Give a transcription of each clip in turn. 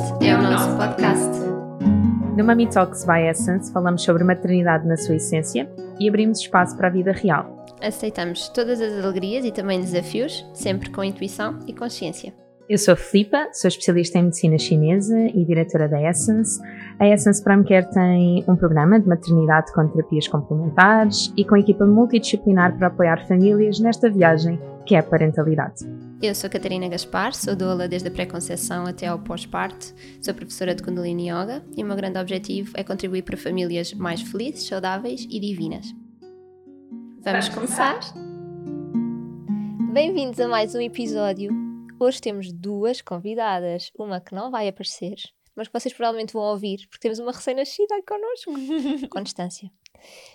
Este é o nosso podcast. No Mami Talks by Essence falamos sobre maternidade na sua essência e abrimos espaço para a vida real. Aceitamos todas as alegrias e também desafios, sempre com intuição e consciência. Eu sou a Filipa, sou especialista em medicina chinesa e diretora da Essence. A Essence Prime Care tem um programa de maternidade com terapias complementares e com equipa multidisciplinar para apoiar famílias nesta viagem que é a parentalidade. Eu sou Catarina Gaspar, sou doula desde a pré-conceição até ao pós-parto, sou professora de Kundalini Yoga e o meu grande objetivo é contribuir para famílias mais felizes, saudáveis e divinas. Vamos começar? Bem-vindos a mais um episódio Hoje temos duas convidadas, uma que não vai aparecer, mas que vocês provavelmente vão ouvir, porque temos uma recém-nascida aí connosco, com distância.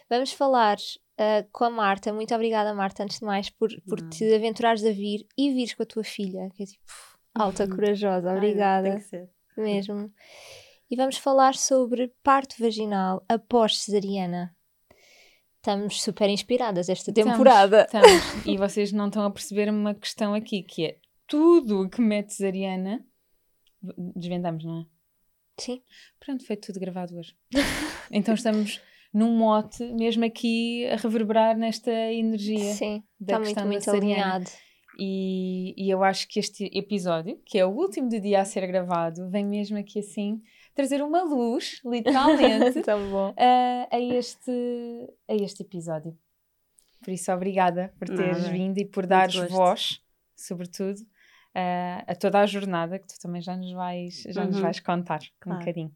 Vamos falar uh, com a Marta. Muito obrigada, Marta, antes de mais, por, por te aventurares a vir e vires com a tua filha, que é tipo alta, corajosa. Obrigada. Ai, tem que ser. Mesmo. E vamos falar sobre parto vaginal após cesariana. Estamos super inspiradas esta temporada. Estamos, estamos. E vocês não estão a perceber uma questão aqui, que é tudo que mete cesariana, desvendamos, não é? Sim. Pronto, foi tudo gravado hoje. então estamos num mote, mesmo aqui a reverberar nesta energia. Sim, da está muito, muito alinhado. E, e eu acho que este episódio, que é o último do dia a ser gravado, vem mesmo aqui assim trazer uma luz, literalmente, a, a, este, a este episódio. Por isso, obrigada por teres vindo e por dares voz, sobretudo, uh, a toda a jornada que tu também já nos vais, já uhum. nos vais contar claro. um bocadinho.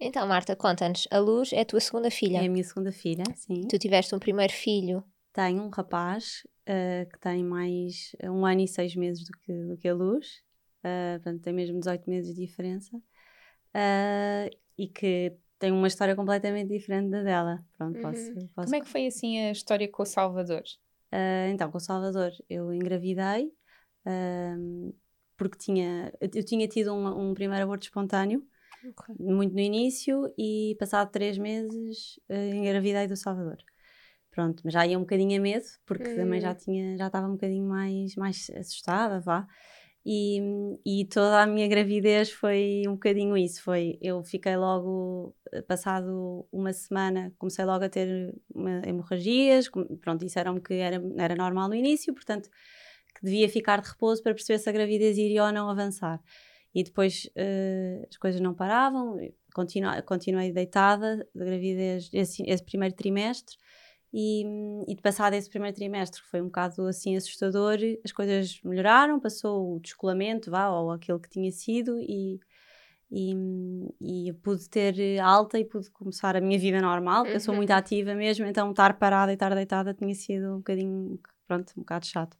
Então, Marta, conta-nos. A Luz é a tua segunda filha. É a minha segunda filha, sim. Tu tiveste um primeiro filho. Tenho um rapaz uh, que tem mais um ano e seis meses do que, do que a Luz. Uh, portanto, tem mesmo 18 meses de diferença. Uh, e que tem uma história completamente diferente da dela. Pronto, uhum. posso, posso... Como é que foi assim a história com o Salvador? Uh, então, com o Salvador, eu engravidei porque tinha, eu tinha tido um, um primeiro aborto espontâneo, okay. muito no início, e passado três meses uh, engravidei do Salvador. Pronto, mas já ia um bocadinho a medo, porque hum. também já tinha, já estava um bocadinho mais, mais assustada, vá. E, e toda a minha gravidez foi um bocadinho isso. Foi, eu fiquei logo, eh, passado uma semana, comecei logo a ter hemorragias. Pronto, disseram-me que era, era normal no início, portanto, que devia ficar de repouso para perceber se a gravidez iria ou não avançar. E depois uh, as coisas não paravam, continu continuei deitada da gravidez esse, esse, primeiro trimestre. E, e de passado esse primeiro trimestre, que foi um bocado assim assustador, as coisas melhoraram, passou o descolamento, vá, ou aquilo que tinha sido, e, e, e pude ter alta e pude começar a minha vida normal, porque uhum. eu sou muito uhum. ativa mesmo, então estar parada e estar deitada tinha sido um bocadinho, pronto, um bocado chato.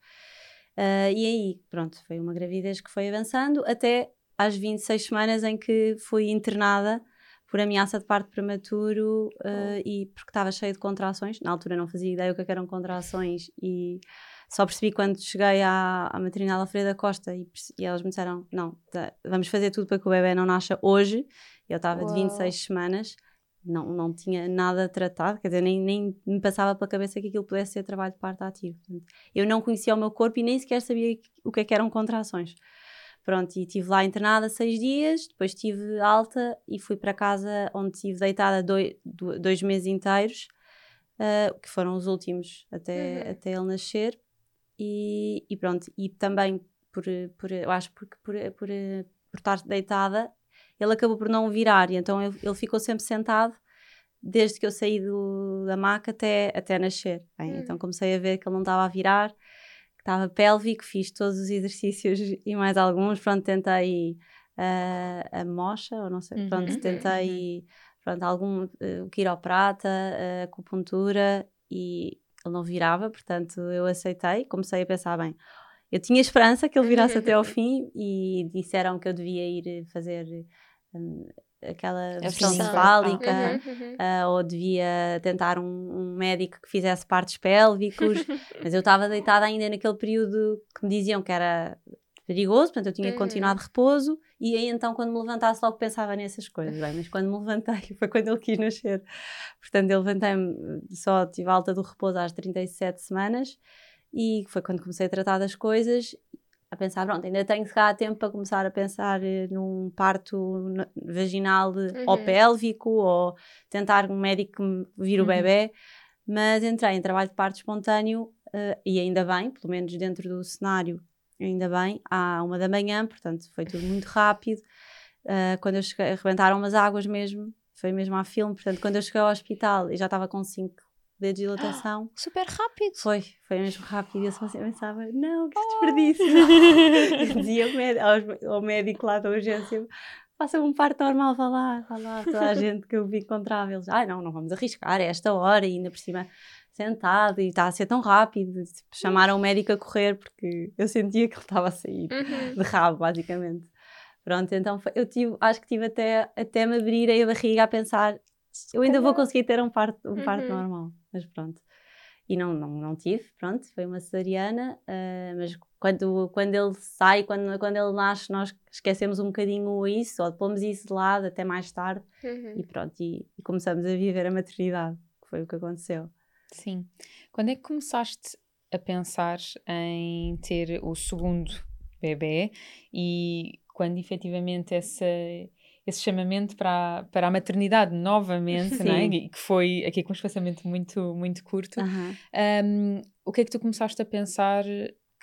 Uh, e aí, pronto, foi uma gravidez que foi avançando até às 26 semanas em que fui internada por ameaça de parto prematuro uh, oh. e porque estava cheia de contrações. Na altura não fazia ideia o que, é eram contrações e só percebi quando cheguei à, à maternidade Alfredo Costa e, e, elas me disseram: Não, tá, vamos fazer tudo para que o bebê não nasça hoje. Eu estava de 26 semanas não, não tinha nada tratado, quer dizer, nem, nem me passava pela cabeça que aquilo pudesse ser trabalho de parto ativo. Eu não conhecia o meu corpo e nem sequer sabia o que, é que eram contrações. Pronto, e estive lá internada seis dias, depois tive alta e fui para casa onde estive deitada dois, dois meses inteiros, uh, que foram os últimos até, uhum. até ele nascer. E, e, pronto, e também por, por eu acho porque por, por, por estar deitada ele acabou por não virar, e então ele, ele ficou sempre sentado desde que eu saí do, da maca até, até nascer. Bem, hum. Então comecei a ver que ele não estava a virar, que estava pélvico, fiz todos os exercícios e mais alguns. Pronto, tentei uh, a mocha, ou não sei, uhum. pronto, tentei uhum. pronto, algum uh, quiroprata, uh, acupuntura e ele não virava, portanto eu aceitei. Comecei a pensar, bem, eu tinha esperança que ele virasse até ao fim e disseram que eu devia ir fazer aquela versão cefálica, uhum, uhum. Uh, ou devia tentar um, um, médico que fizesse partes pélvicos, mas eu estava deitada ainda naquele período que me diziam que era perigoso, portanto eu tinha uhum. continuado repouso, e aí então quando me levantasse logo pensava nessas coisas, bem, mas quando me levantei foi quando ele quis nascer, portanto eu levantei-me, só tive alta do repouso às 37 semanas, e foi quando comecei a tratar das coisas, a pensar, pronto, ainda tenho se calhar tempo para começar a pensar eh, num parto vaginal uhum. ou pélvico ou tentar um médico vir o uhum. bebê, mas entrei em trabalho de parto espontâneo uh, e ainda bem, pelo menos dentro do cenário, ainda bem, à uma da manhã, portanto foi tudo muito rápido. Uh, quando eu cheguei, arrebentaram umas águas mesmo, foi mesmo a filme, portanto quando eu cheguei ao hospital e já estava com cinco de dilatação. super rápido. Foi, foi mesmo rápido. E eu só pensava, não, que desperdício. Oh. dizia ao médico, ao médico lá da urgência, faça um parto normal, vá lá, vá lá. Toda a gente que eu vi encontrava, eles, ah, não, não vamos arriscar, é esta hora, e ainda por cima sentado, e está a ser tão rápido. Tipo, chamaram o médico a correr, porque eu sentia que ele estava a sair uhum. de rabo, basicamente. Pronto, então eu tive, acho que tive até, até me abrir a barriga a pensar, eu ainda vou conseguir ter um parto, um parto uhum. normal mas pronto. E não, não, não tive, pronto, foi uma cesariana, uh, mas quando, quando ele sai, quando, quando ele nasce, nós esquecemos um bocadinho isso, ou pomos isso de lado até mais tarde, uhum. e pronto, e, e começamos a viver a maternidade, que foi o que aconteceu. Sim. Quando é que começaste a pensar em ter o segundo bebê e quando efetivamente essa esse chamamento para, a, para a maternidade novamente, não é? que foi aqui com um espaçamento muito, muito curto. Uhum. Um, o que é que tu começaste a pensar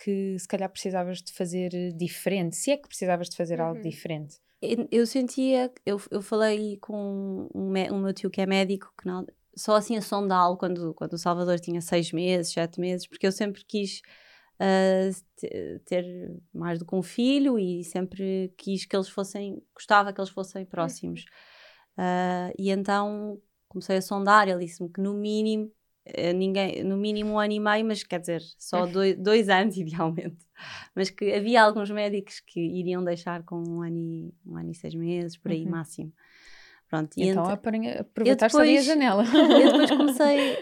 que se calhar precisavas de fazer diferente? Se é que precisavas de fazer uhum. algo diferente? Eu, sentia, eu, eu falei com um, um meu tio que é médico, que não, só assim a sondá-lo quando, quando o Salvador tinha seis meses, sete meses, porque eu sempre quis uh, ter mais do que um filho e sempre quis que eles fossem, gostava que eles fossem próximos. Uh, e então comecei a sondar, ele disse-me que no mínimo, eh, ninguém, no mínimo um ano e meio, mas quer dizer, só dois, dois anos idealmente. Mas que havia alguns médicos que iriam deixar com um ano e, um ano e seis meses, por aí uhum. máximo. Pronto, então ent... aproveitaste ali a janela. Eu depois comecei.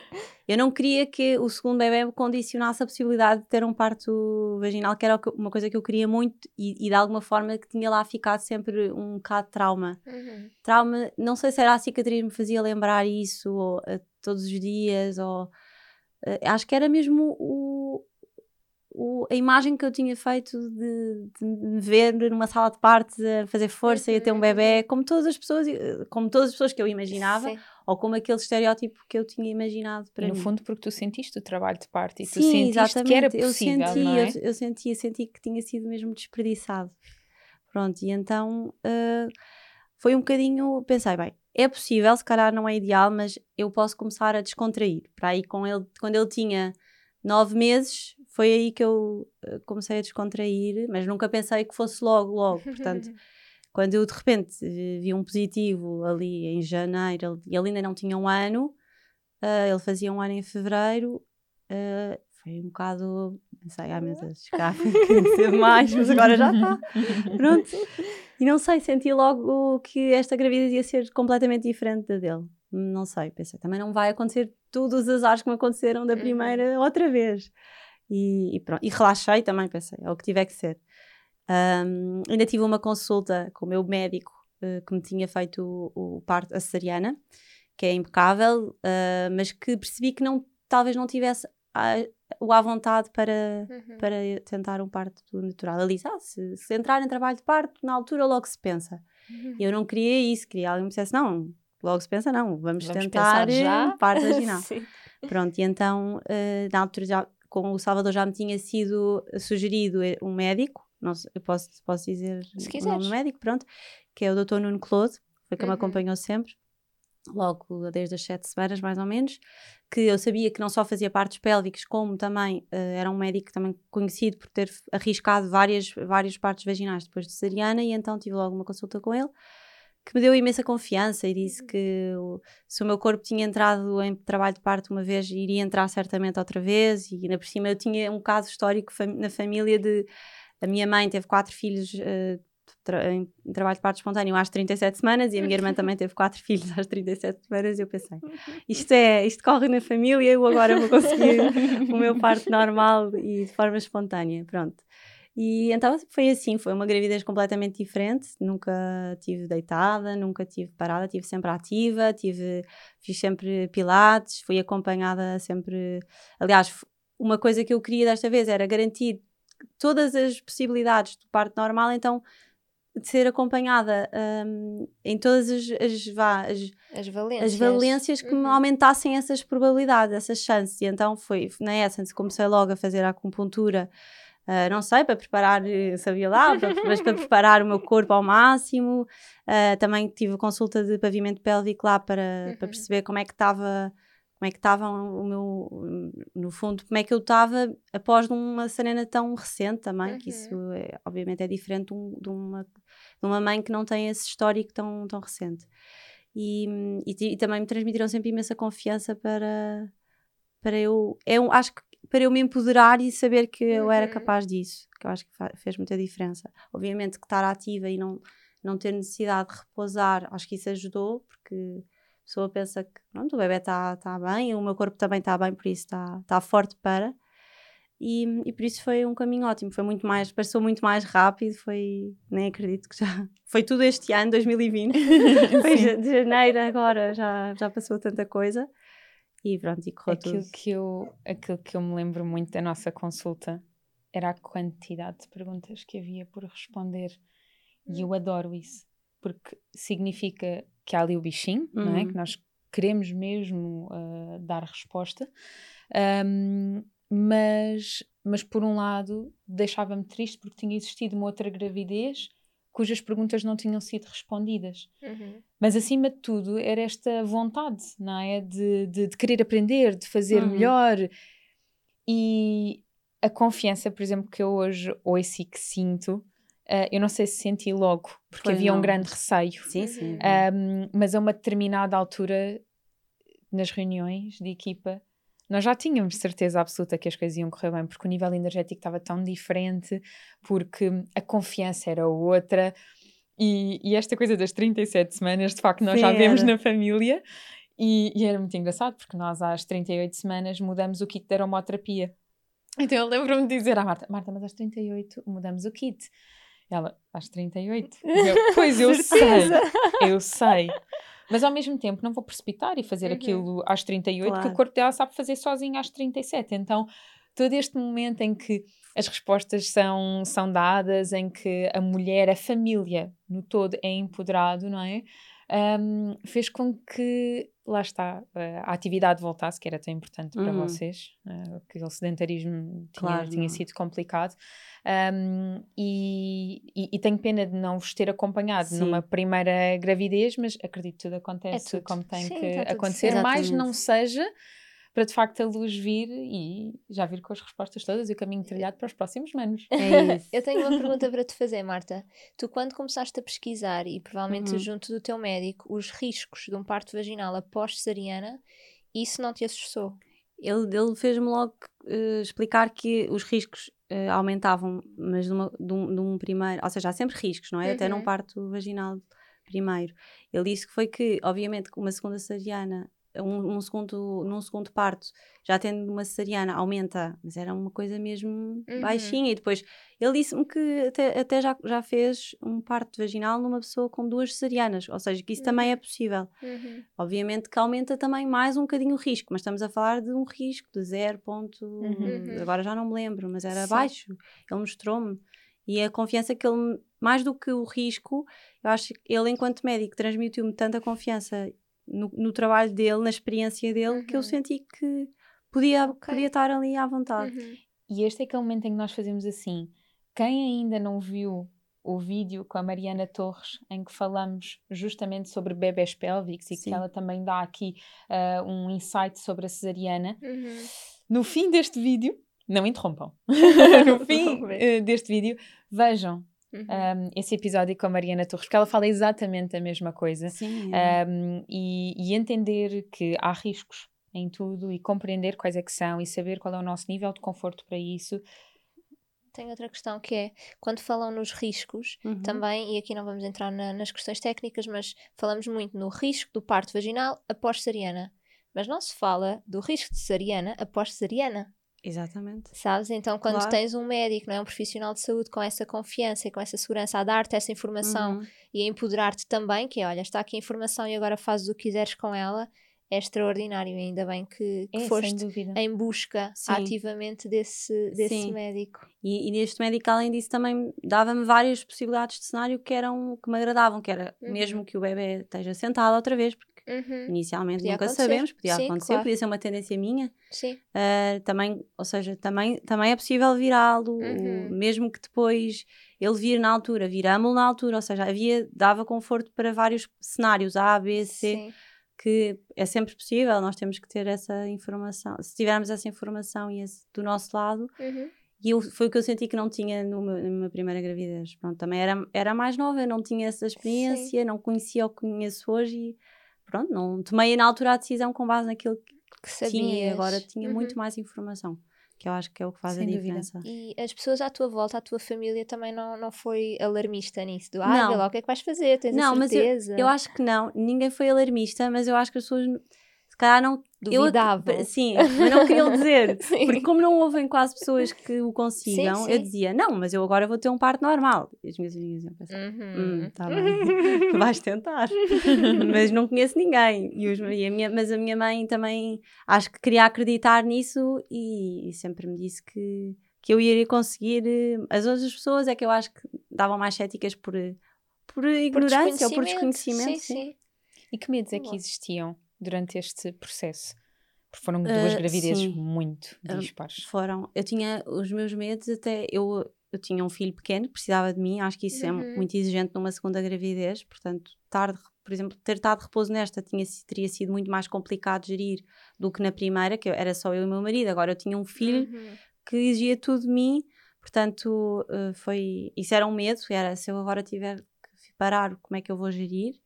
Eu não queria que o segundo bebê condicionasse a possibilidade de ter um parto vaginal, que era uma coisa que eu queria muito e, e de alguma forma que tinha lá ficado sempre um bocado de trauma. Uhum. Trauma, não sei se era a cicatriz me fazia lembrar isso ou, uh, todos os dias, ou uh, acho que era mesmo o, o, a imagem que eu tinha feito de, de, me ver numa sala de partos a fazer força uhum. e a ter um bebê, uhum. como todas as pessoas, eh, como todas as pessoas que eu imaginava, Sim. ou como aquele estereótipo que eu tinha imaginado para e no mim. fundo porque tu sentiste o trabalho de parto e Sim, tu sentiste exatamente. que era possível, eu senti, não é? eu, eu senti, eu senti que tinha sido mesmo desperdiçado. Pronto, e então uh, foi um bocadinho, pensei, bem, é possível, se calhar não é ideal, mas eu posso começar a descontrair. Para aí, com ele, quando ele tinha nove meses, foi aí que eu eh, comecei a descontrair, mas nunca pensei que fosse logo, logo. Portanto, quando eu de repente vi um positivo ali em janeiro, e ele ainda não tinha um ano, uh, ele fazia um ano em fevereiro, uh, foi um bocado. Pensei, ai meu Deus, cá ser mais, mas agora já está. Pronto. E não sei, senti logo que esta gravidez ia ser completamente diferente da dele. Não sei, pensei, também não vai acontecer todos os azares que me aconteceram da uhum. primeira outra vez. E, e, pronto, e relaxei também, pensei, é o que tiver que ser. Um, ainda tive uma consulta com o meu médico uh, que me tinha feito o, o parto a cesariana, que é impecável, uh, mas que percebi que não, talvez não tivesse a, o à vontade para, uhum. para tentar um parto natural. Ele disse: ah, se, se, entrar em trabalho de parto, na altura logo se pensa. Uhum. Eu não queria isso, queria alguém me dissesse: não, logo se pensa, não, vamos, vamos tentar já? parto vaginal. Pronto, e então, uh, na altura já com o Salvador já me tinha sido sugerido eh, um médico, não sei, eu posso, posso dizer Se o nome do médico, pronto, que é o Dr. Nuno Clodo, foi que uhum. me acompanhou sempre, logo desde as sete semanas mais ou menos, que eu sabia que não só fazia partos pélvicos, como também uh, era um médico também conhecido por ter arriscado várias, várias partes vaginais depois de cesariana, e então tive logo uma consulta com ele que me deu imensa confiança e disse uhum. que se o meu corpo tinha entrado em trabalho de parto uma vez, iria entrar certamente outra vez. E ainda por cima eu tinha um caso histórico na família de. A minha mãe teve quatro filhos uh, tra em trabalho de parto espontâneo às 37 semanas e a minha irmã também teve quatro filhos às 37 semanas. E eu pensei, isto, é, isto corre na família, eu agora vou conseguir o meu parto normal e de forma espontânea. Pronto. E então foi assim, foi uma gravidez completamente diferente. Nunca tive deitada, nunca tive parada, tive sempre ativa, tive, fiz sempre pilates, fui acompanhada sempre. Aliás, uma coisa que eu queria desta vez era garantir todas as possibilidades do parto normal, então de ser acompanhada um, em todas as, as, vá, as, as valências, as valências que uhum. aumentassem essas probabilidades, essas chances. E então foi, na Essence, comecei logo a fazer a acupuntura, uh, não sei, para preparar, eh, sabia lá, para, mas para preparar o meu corpo ao máximo. Uh, também tive consulta de pavimento pélvico lá para, uhum. para perceber como é que estava como é que estava o meu, no fundo, como é que eu estava após uma serena tão recente também, uhum. que isso é, obviamente é diferente de, um, uma, de uma mãe que não tem esse histórico tão, tão recente. E, e, e, também me transmitiram sempre imensa confiança para, para eu, eu acho que para eu me empoderar e saber que eu era uhum. capaz disso, que eu acho que fez muita diferença. Obviamente que estar ativa e não, não ter necessidade de repousar, acho que isso ajudou, porque a pessoa pensa que pronto, o bebê está tá bem, o meu corpo também está bem, por isso está tá forte para. E, e, por isso foi um caminho ótimo, foi muito mais, passou muito mais rápido, foi, nem acredito que já, foi tudo este ano, 2020, foi de janeiro agora, já, já passou tanta coisa e pronto, e correu aquilo tudo. Que eu, aquilo que eu me lembro muito da nossa consulta era a quantidade de perguntas que havia por responder e eu adoro isso, porque significa que há ali o bichinho, uhum. não é? Uhum. Que nós queremos mesmo uh, dar resposta, um, mas, mas por um lado deixava-me triste porque tinha existido uma outra gravidez cujas perguntas não tinham sido respondidas. Uhum. Mas acima de tudo era esta vontade, não é? De, de, de querer aprender, de fazer uhum. melhor. E a confiança, por exemplo, que eu hoje ouço e que sinto, Uh, eu não sei se senti logo, porque pois havia não. um grande receio. Sim, sim. Um, mas a uma determinada altura, nas reuniões de equipa, nós já tínhamos certeza absoluta que as coisas iam correr bem, porque o nível energético estava tão diferente, porque a confiança era outra. E, e esta coisa das 37 semanas, de facto, nós sim, já vemos era. na família. E, e, era muito engraçado, porque nós às 38 semanas mudamos o kit de aromoterapia. Então eu lembro-me de dizer à Marta: Marta, mas às 38 mudamos o kit. Ela, às 38? Eu, pois eu sei, eu sei. Mas ao mesmo tempo não vou precipitar e fazer uhum. aquilo às 38, claro. que o corpo dela sabe fazer sozinho às 37. Então, todo este momento em que as respostas são, são dadas, em que a mulher, a família no todo é empoderado, não é? Um, fez com que, lá está, a atividade voltasse, que era tão importante para uhum. vocês, uh, aquele sedentarismo tinha, claro, tinha sido complicado. Um, e, e, e, tenho pena de não vos ter acompanhado Sim. numa primeira gravidez, mas acredito que tudo acontece é tudo. como tem Sim, que acontecer, mas não seja para de facto a luz vir e já vir com as respostas todas e o caminho trilhado para os próximos anos. É isso. Eu tenho uma pergunta para te fazer, Marta. Tu, quando começaste a pesquisar e provavelmente uhum. junto do teu médico, os riscos de um parto vaginal após cesariana, isso não te assustou? Ele, ele fez-me logo uh, explicar que os riscos uh, aumentavam, mas de, uma, de, um, de, um, primeiro, ou seja, há sempre riscos, não é? Uhum. Até num parto vaginal primeiro. Ele disse que foi que, obviamente, uma segunda cesariana um, um, segundo, num segundo parto, já tendo uma cesariana, aumenta, mas era uma coisa mesmo uhum. baixinha. E depois ele disse-me que até, até já, já fez um parto vaginal numa pessoa com duas cesarianas, ou seja, que isso uhum. também é possível. Uhum. Obviamente que aumenta também mais um bocadinho o risco, mas estamos a falar de um risco de 0. Ponto, uhum. agora já não me lembro, mas era Sim. baixo. Ele mostrou-me. E a confiança que ele, mais do que o risco, eu acho que ele, enquanto médico, transmitiu-me tanta confiança no, no, trabalho dele, na experiência dele, uhum. que eu uhum. senti que podia, okay. podia estar ali à vontade. Uhum. E este é aquele momento em que nós fazemos assim. Quem ainda não viu o vídeo com a Mariana Torres, em que falamos justamente sobre bebés pélvicos e Sim. que ela também dá aqui uh, um insight sobre a cesariana, uhum. no fim deste vídeo, não interrompam, no fim uh, deste vídeo, vejam Uhum. Um, esse episódio com a Mariana Torres, porque ela fala exatamente a mesma coisa. Sim, é. um, e, e, entender que há riscos em tudo e compreender quais é que são e saber qual é o nosso nível de conforto para isso. Tem outra questão que é, quando falam nos riscos, uhum. também, e aqui não vamos entrar na, nas questões técnicas, mas falamos muito no risco do parto vaginal após cesariana. Mas não se fala do risco de cesariana após cesariana. Exatamente. Sabes? Então, quando claro. tens um médico, não é? um profissional de saúde com essa confiança e com essa segurança a dar-te essa informação uhum. e a empoderar-te também, que é, olha, está aqui a informação e agora fazes o que quiseres com ela, é extraordinário, ainda bem que, que É, foste em busca Sim. ativamente desse, desse Sim. médico. E, e neste médico, além disso, também dava-me várias possibilidades de cenário que eram que me agradavam, que era Uhum. mesmo que o bebê esteja sentado outra vez, porque Uhum, inicialmente Podia nunca acontecer. sabemos, podia Sim, acontecer, claro. podia ser uma tendência minha. Sim. Uh, também, ou seja, também, também é possível virá-lo, Uhum. mesmo que depois ele vir na altura, viramos-lo na altura, ou seja, havia, dava conforto para vários cenários, A, B, C, Sim. que é sempre possível, nós temos que ter essa informação, se tivermos essa informação e esse do nosso lado, Uhum. e eu, foi o que eu senti que não tinha meu- na minha primeira gravidez. Pronto, também era, era mais nova, eu não tinha essa experiência, não conhecia o que conheço hoje e pronto, não tomei na altura a decisão com base naquilo que Que tinha e agora tinha Uhum. muito mais informação, que eu acho que é o que faz Sem a dúvida. diferença. E as pessoas à tua volta, a tua família também não, não foi alarmista nisso? Do, ah, Não. lá o que é que vais fazer, tens Não, a mas eu- certeza. Eu acho que não, ninguém foi alarmista, mas eu acho que as pessoas se calhar não. eu Duvidavam. sim, mas não queriam dizer. Sim. Porque como não ouvem quase pessoas que o consigam, Sim, eu sim. dizia, não, mas eu agora vou ter um parto normal. E as minhas amigas iam pensar, Uhum. Hum, tá bem. Vais tentar. mas não conheço ninguém. E os- e a minha- mas a minha mãe também acho que queria acreditar nisso e, e sempre me disse que, que eu iria conseguir. eh, As outras pessoas é que eu acho que davam mais céticas por, eh, por ignorância ou por desconhecimento. Sim, sim. E que medos é que existiam durante este processo? Porque foram duas Ah, gravidezes sim. muito Ah, dispares. Foram. Eu tinha os meus medos até. Eu, eu tinha um filho pequeno que precisava de mim. Acho que isso é Uhum. muito exigente numa segunda gravidez. Portanto, tarde, por exemplo, ter estado de repouso nesta tinha, teria sido muito mais complicado de gerir do que na primeira, que eu- era só eu e o meu marido. Agora eu tinha um filho Uhum. que exigia tudo de mim. Portanto, eh, foi. Isso era um medo. Era se eu agora tiver que parar, como é que eu vou gerir?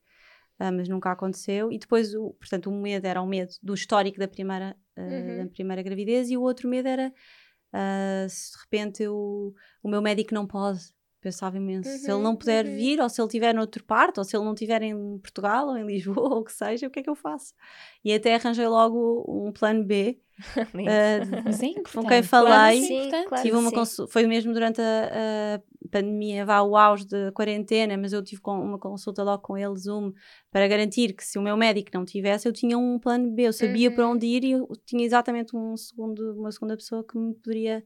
Ah, mas nunca aconteceu. E depois, o, portanto, um medo era o medo do histórico da primeira, ah, Uhum. da primeira gravidez, e o outro medo era ah, se de repente eu, o meu médico não pode. Pensava imenso. se ele Uhum, não puder uhum. vir, ou se ele estiver noutro parte, ou se ele não estiver em Portugal ou em Lisboa, ou o que seja, o que é que eu faço? E até arranjei logo um plano B. Ah, Mas é com quem Claro, falei, sim, Sim, claro. Tive uma sim. foi mesmo durante a, a pandemia, vá o auge da quarentena, mas eu tive uma consulta logo com ele, Zoom, para garantir que se o meu médico não tivesse, eu tinha um plano B, eu sabia para Uhum. onde ir e eu tinha exatamente um segundo, uma segunda pessoa que me poderia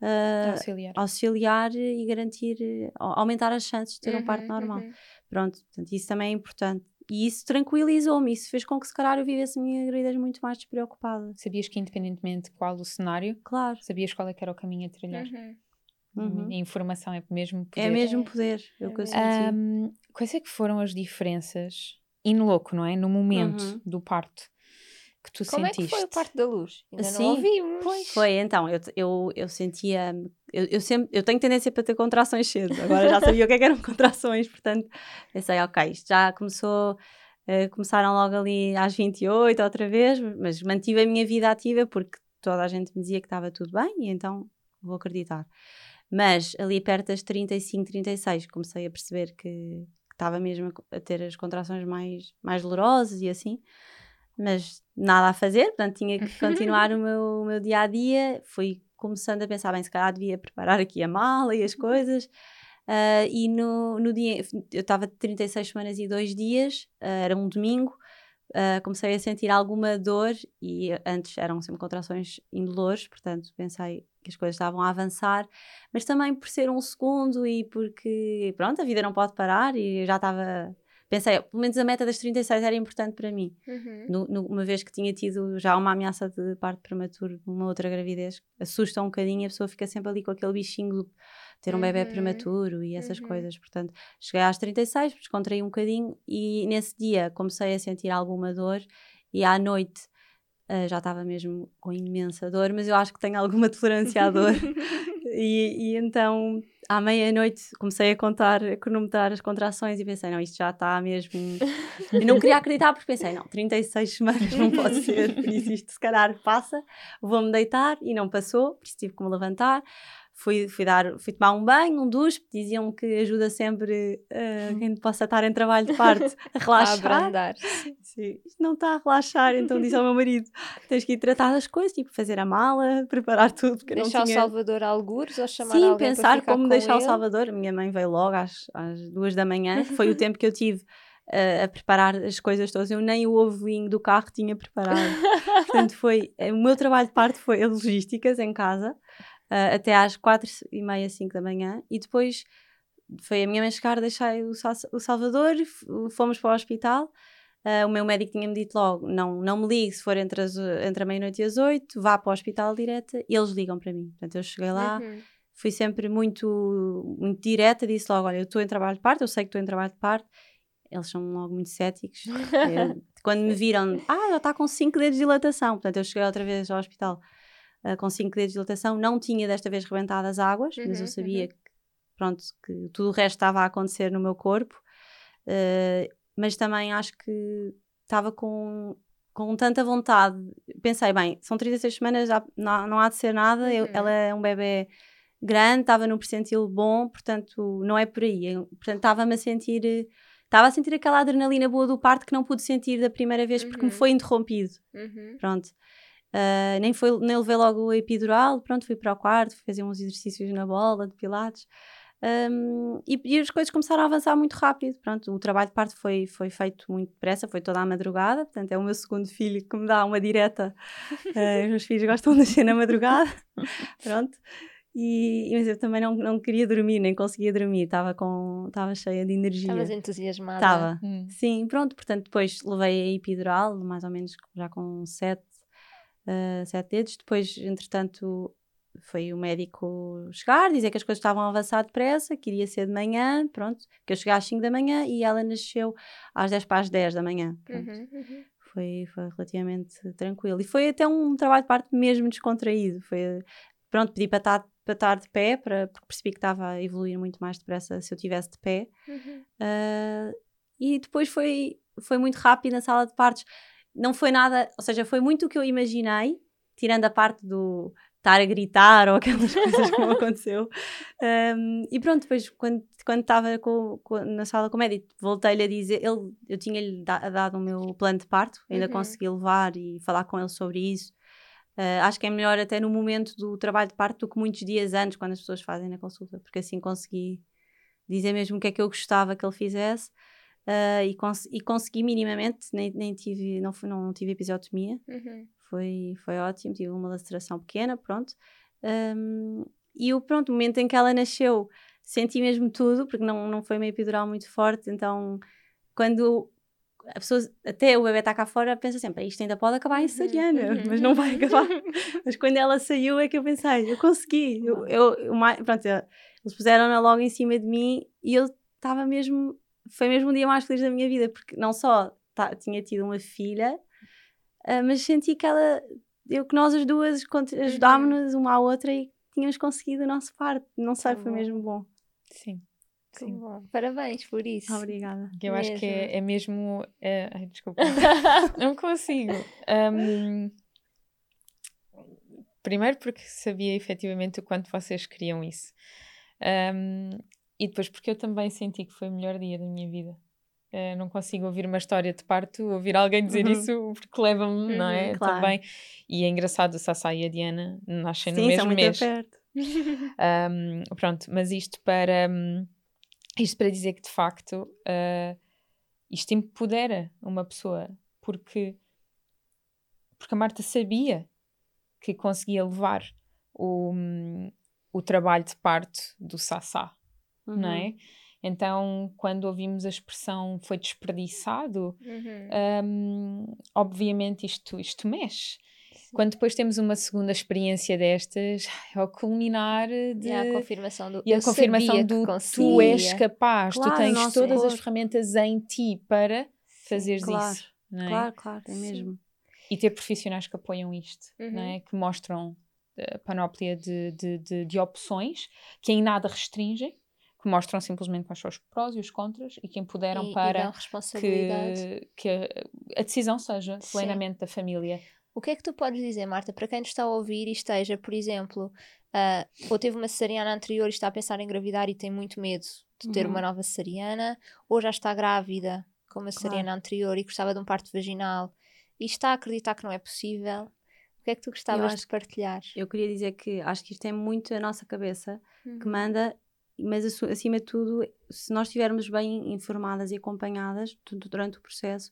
ah, Auxiliar. auxiliar e garantir, au- aumentar as chances de ter um parto Uhum, normal. uhum. Pronto, portanto, isso também é importante. E isso tranquilizou-me, isso fez com que se calhar eu vivesse a minha gravidez muito mais despreocupada. Sabias que independentemente de qual o cenário, Claro. sabias qual é que era o caminho a trilhar. Uhum. Uhum. A informação é mesmo poder. É mesmo É. poder, é o É que eu senti. Ahm, quais é que foram as diferenças, in loco, não é? No momento Uhum. do parto que tu Como é sentiste? que foi o parto da luz? Ainda Sim, não ouvimos. Foi, então, eu, eu, eu sentia. Eu, eu sempre eu tenho tendência para ter contrações cedo. Agora já sabia o que, é que eram contrações, portanto, pensei, ok, isto já começou. eh, começaram logo ali às 28 outra vez, mas mantive a minha vida ativa porque toda a gente me dizia que estava tudo bem e então vou acreditar. Mas ali perto das 35, 36 comecei a perceber que, estava mesmo a ter as contrações mais, mais dolorosas e assim mas nada a fazer, portanto tinha que continuar o meu, o meu dia a dia. Fui começando a pensar, bem, se calhar devia preparar aqui a mala e as coisas. Ah, e no, no dia, eu estava de 36 semanas e dois dias, ah, era um domingo, ah, comecei a sentir alguma dor e antes eram sempre contrações indolores, portanto pensei que as coisas estavam a avançar, mas também por ser um segundo e porque, pronto, a vida não pode parar e eu já estava. Pensei, pelo menos a meta das 36 era importante para mim. Uhum. No- no- uma vez que tinha tido já uma ameaça de parto prematuro numa outra gravidez, assusta um bocadinho a pessoa fica sempre ali com aquele bichinho de ter um bebê Uhum. prematuro e essas Uhum. coisas. Portanto, cheguei às 36, descontraí um bocadinho e nesse dia comecei a sentir alguma dor e à noite ah, já estava mesmo com imensa dor, mas eu acho que tenho alguma tolerância à dor. E, e então, à meia-noite, comecei a contar, a cronometrar as contrações e pensei, não, isto já está mesmo. Eu não queria acreditar porque pensei, não, 36 semanas não pode ser, por isso isto se calhar passa, vou-me deitar e não passou, por isso tive que me levantar. Fui, fui, dar, fui tomar um banho, um duche, diziam que ajuda sempre ah, quem possa estar em trabalho de parto a A relaxar. abrandar. Sim, isto não está a relaxar, então disse ao meu marido: tens que ir tratar das coisas, tipo fazer a mala, preparar tudo, eu não Deixar tinha... o Salvador a algures ou chamar Sim, alguém para pensar como com deixar o ele? Salvador. A minha mãe veio logo às, às duas da manhã, foi o tempo que eu tive a, a, preparar as coisas todas. Eu nem o ovinho do carro tinha preparado. Portanto, foi, eh, o meu trabalho de parte foi a logísticas em casa, uh, até às quatro e meia, cinco da manhã, e depois foi a minha mãe chegar, deixei o, o Salvador, fomos para o hospital. Uh, o meu médico tinha-me dito logo: não, não me ligue se for entre, as, entre a meia-noite e as oito, vá para o hospital direta e eles ligam para mim. Portanto, eu cheguei lá, uhum. fui sempre muito, muito direta, disse logo: olha, eu estou em trabalho de parte, eu sei que estou em trabalho de parte. Eles são logo muito céticos. eu, quando me viram, ah, ela está com 5 dedos de dilatação. Portanto, eu cheguei outra vez ao hospital uh, com 5 dedos de dilatação. Não tinha desta vez rebentado as águas, uhum, mas eu uhum, sabia uhum. que, pronto, que tudo o resto estava a acontecer no meu corpo. Uh, mas também acho que estava com, com tanta vontade. Pensei, bem, são 36 semanas, já não, não há de ser nada. Uhum. Eu, ela é um bebê grande, estava num percentil bom, portanto, não é por aí. Portanto, estava-me a sentir. Estava a sentir aquela adrenalina boa do parto que não pude sentir da primeira vez porque uhum. me foi interrompido. Uhum. Pronto. Uh, nem, foi, nem levei logo a epidural, pronto, fui para o quarto, fui fazer uns exercícios na bola de pilates. Um, e, e, as coisas começaram a avançar muito rápido. Pronto, o trabalho de parto foi, foi feito muito depressa, foi toda a madrugada. Portanto, é o meu segundo filho que me dá uma direta. Uh, os meus filhos gostam de nascer na madrugada. Pronto. E, mas eu também não, não queria dormir, nem conseguia dormir. Estava com estava cheia de energia. Estavas entusiasmada. Estava. Hum. Sim, pronto. Portanto, depois levei a epidural, mais ou menos já com sete, uh, sete dedos. Depois, entretanto, foi o médico chegar, dizer que as coisas estavam a avançar depressa, que iria ser de manhã, pronto, que eu cheguei às 5 da manhã e ela nasceu às 10 para as 10 da manhã. Uhum, uhum. Foi, foi relativamente tranquilo. E foi até um trabalho de parte mesmo descontraído. Foi, pronto, pedi para estar, para estar de pé, para, porque percebi que estava a evoluir muito mais depressa se eu estivesse de pé. Uhum. Uh, e depois foi, foi muito rápido na sala de partos. Não foi nada, ou seja, foi muito o que eu imaginei, tirando a parte do estar a gritar ou aquelas coisas como aconteceu. Um, e pronto, depois quando estava na sala com o médico, voltei-lhe a dizer, ele, eu tinha-lhe da, dado o meu plano de parto, ainda uhum. consegui levar e falar com ele sobre isso. Uh, acho que é melhor até no momento do trabalho de parto do que muitos dias antes, quando as pessoas fazem na consulta, porque assim consegui dizer mesmo o que é que eu gostava que ele fizesse. Uh, e, cons e, consegui minimamente, nem, nem tive, não, não tive episiotomia, uhum foi, foi ótimo, tive uma laceração pequena, pronto. Um, e o pronto, momento em que ela nasceu, senti mesmo tudo, porque não, não foi uma epidural muito forte, então quando a pessoa, até o bebê está cá fora, pensa sempre, isto ainda pode acabar em cesariana, uhum. mas não vai acabar. mas quando ela saiu é que eu pensei, eu consegui. Eu, eu, eu pronto, eles puseram-na logo em cima de mim e eu estava mesmo, foi mesmo o dia mais feliz da minha vida, porque não só tá, tinha tido uma filha, Uh, mas senti que ela, eu que nós as duas ajudámos-nos uma à outra e tínhamos conseguido a nossa parte. Não sei, foi mesmo bom. Sim. Sim. Bom. Parabéns por isso. Obrigada. Eu mesmo. acho que é, é mesmo. É... Ai, desculpa. não consigo. Um... Primeiro porque sabia efetivamente o quanto vocês queriam isso. Um... E depois porque eu também senti que foi o melhor dia da minha vida. Uh, não consigo ouvir uma história de parto, ouvir alguém dizer uhum. isso porque leva-me, uhum, não é? Claro. Também. E é engraçado, o Sassá e a Diana nascem Sim, no mesmo mês. Perto. um, pronto, mas isto para um, isto para dizer que de facto uh, isto empodera uma pessoa porque porque a Marta sabia que conseguia levar o, um, o trabalho de parto do Sassá, uhum. não é? Então, quando ouvimos a expressão foi desperdiçado, uhum. um, obviamente isto, isto mexe. Sim. Quando depois temos uma segunda experiência destas, é o culminar de. E a confirmação do. E a confirmação do tu és capaz, claro, tu tens todas as ferramentas em ti para fazeres claro, isso. É? Claro, claro, é mesmo. E ter profissionais que apoiam isto, uhum. não é? que mostram a panóplia de, de, de, de opções que em nada restringem que mostram simplesmente quais são os prós e os contras e que empoderam e, para e que, que a, a, decisão seja Sim. plenamente da família. O que é que tu podes dizer, Marta, para quem nos está a ouvir e esteja, por exemplo, uh, ou teve uma cesariana anterior e está a pensar em engravidar e tem muito medo de ter uhum. uma nova cesariana, ou já está grávida com uma cesariana claro. anterior e gostava de um parto vaginal e está a acreditar que não é possível, o que é que tu gostavas de partilhar? Eu queria dizer que acho que isto é muito a nossa cabeça uhum. que manda mas acima de tudo, se nós estivermos bem informadas e acompanhadas durante o processo,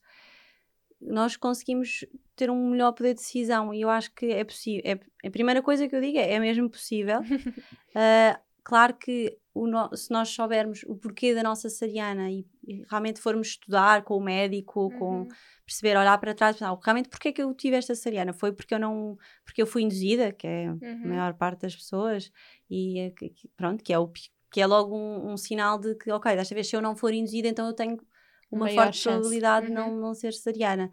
nós conseguimos ter um melhor poder de decisão e eu acho que é possível. É, a primeira coisa que eu digo é, é mesmo possível. uh, claro que no, se nós soubermos o porquê da nossa cesariana e, e, realmente formos estudar com o médico, uhum. com perceber, olhar para trás, pensar, realmente porquê é que eu tive esta cesariana? Foi porque eu não, porque eu fui induzida, que é uhum. a maior parte das pessoas, e é pronto, que é o que é logo um, um, sinal de que, ok, desta vez se eu não for induzida, então eu tenho uma Maior forte chance. probabilidade de não, uhum. não ser cesariana.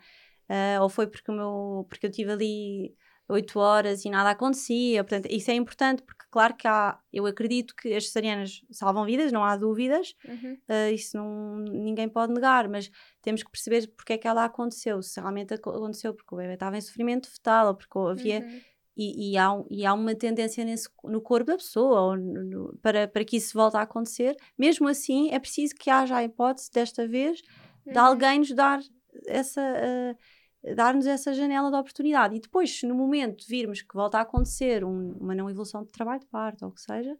Uh, ou foi porque, o meu, porque eu tive ali oito horas e nada acontecia. Portanto, isso é importante porque, claro que há, eu acredito que as cesarianas salvam vidas, não há dúvidas, uhum. uh, isso não, ninguém pode negar, mas temos que perceber porque é que ela aconteceu. Se realmente aconteceu porque o bebê estava em sofrimento fetal ou porque havia. Uhum. E, e, há, e há uma tendência nesse, no corpo da pessoa no, no, para, para que isso volte a acontecer. Mesmo assim, é preciso que haja a hipótese, desta vez, uhum. de alguém nos dar essa. Uh, dar-nos essa janela de oportunidade. E depois, se no momento virmos que volta a acontecer um, uma não evolução de trabalho de parto ou o que seja, uh,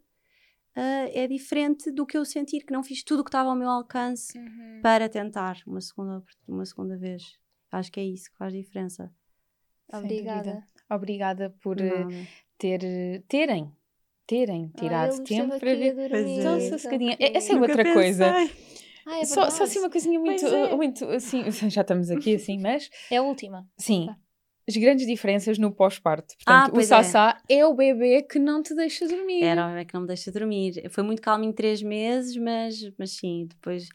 é diferente do que eu sentir que não fiz tudo o que estava ao meu alcance uhum. para tentar uma segunda, uma segunda vez. Acho que é isso que faz diferença. Obrigada. Obrigada por uh, ter, terem terem tirado ah, tempo para ver. Então, sossegadinha. Essa é outra pensei. coisa. Ah, é só, só assim uma coisinha muito, é. muito assim, já estamos aqui assim, mas. É a última. Sim. Tá. As grandes diferenças no pós-parto. Portanto, ah, o Sassá é. é. o bebê que não te deixa dormir. Era o bebê que não me deixa dormir. Foi muito calmo em três meses, mas, mas sim, depois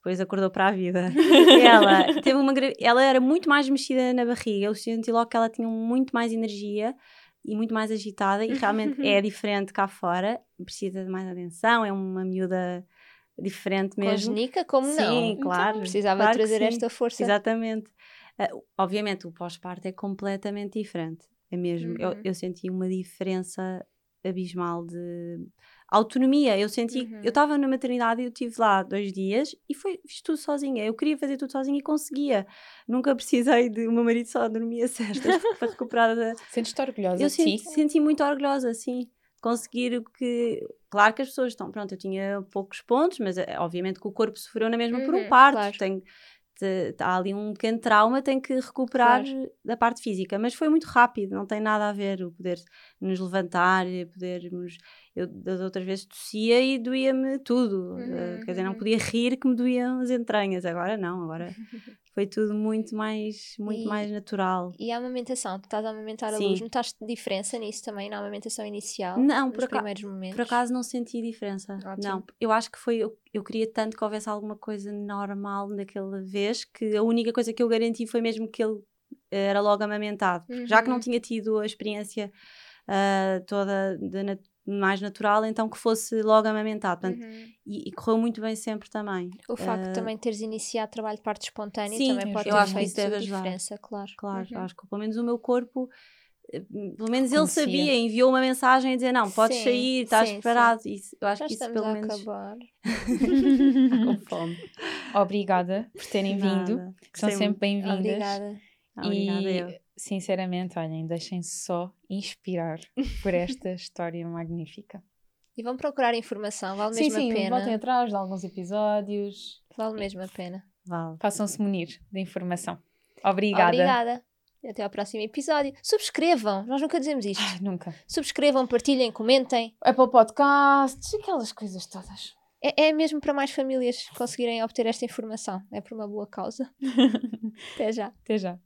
depois acordou para a vida. ela teve uma ela era muito mais mexida na barriga. Eu senti logo que ela tinha muito mais energia e muito mais agitada e realmente é diferente cá fora. Precisa de mais atenção, é uma miúda diferente mesmo. Congénica, como sim, não? Sim, claro. Então, precisava claro trazer esta força. Exatamente. Uh, obviamente, o pós-parto é completamente diferente. É mesmo. Uhum. Eu, eu senti uma diferença abismal de autonomia. Eu senti, uhum. eu estava na maternidade e eu estive lá dois dias e foi, fiz tudo sozinha. Eu queria fazer tudo sozinha e conseguia. Nunca precisei de. O meu marido só dormia cestas para recuperar da. Sentes-te orgulhosa? Eu de senti, senti muito orgulhosa, sim conseguir o que. Claro que as pessoas estão. Pronto, eu tinha poucos pontos, mas eh, obviamente que o corpo sofreu na mesma uhum, por um uhum, parto. Claro. Tem, há ali um pequeno trauma, tem que recuperar claro. da parte física, mas foi muito rápido, não tem nada a ver o poder nos levantar, podermos. Eu das outras vezes tossia e doía-me tudo, uhum, quer dizer, não uhum. podia rir que me doíam as entranhas, agora não, agora foi tudo muito mais, muito e, mais natural. E a amamentação, tu estás a amamentar a Sim. luz, notaste diferença nisso também, na amamentação inicial? Não, por, momentos? por acaso não senti diferença. Ótimo. Não, eu acho que foi, eu, eu queria tanto que houvesse alguma coisa normal naquela vez, que a única coisa que eu garanti foi mesmo que ele eh, era logo amamentado. Uhum. Já que não uhum. tinha tido a experiência uh, toda de, mais natural, então que fosse logo amamentado. Portanto, uhum. e, e, correu muito bem sempre também. O facto uh, de também teres iniciado trabalho de parto espontâneo sim, também pode eu ter acho feito que isso diferença, claro. Claro, uhum. acho que pelo menos o meu corpo eh, pelo menos ele sabia, enviou uma mensagem a dizer não, podes sim, sair, estás sim, preparado. Sim. Isso, eu acho Já que isso pelo a menos. Acabar. com fome. Obrigada por terem Nada. vindo, são sempre bem-vindas. Obrigada. Obrigada e eu. Sinceramente, olhem, deixem-se só inspirar por esta história magnífica. E vão procurar informação, vale sim, mesmo sim, a pena. Sim, voltem atrás de alguns episódios. Vale mesmo a pena. Vale. Façam-se munir de informação. Obrigada. Obrigada. Até ao próximo episódio. Subscrevam, nós nunca dizemos isto. Ai, nunca. Subscrevam, partilhem, comentem. Apple Podcasts, aquelas coisas todas. É, é mesmo para mais famílias conseguirem obter esta informação. É por uma boa causa. Até já. Até já.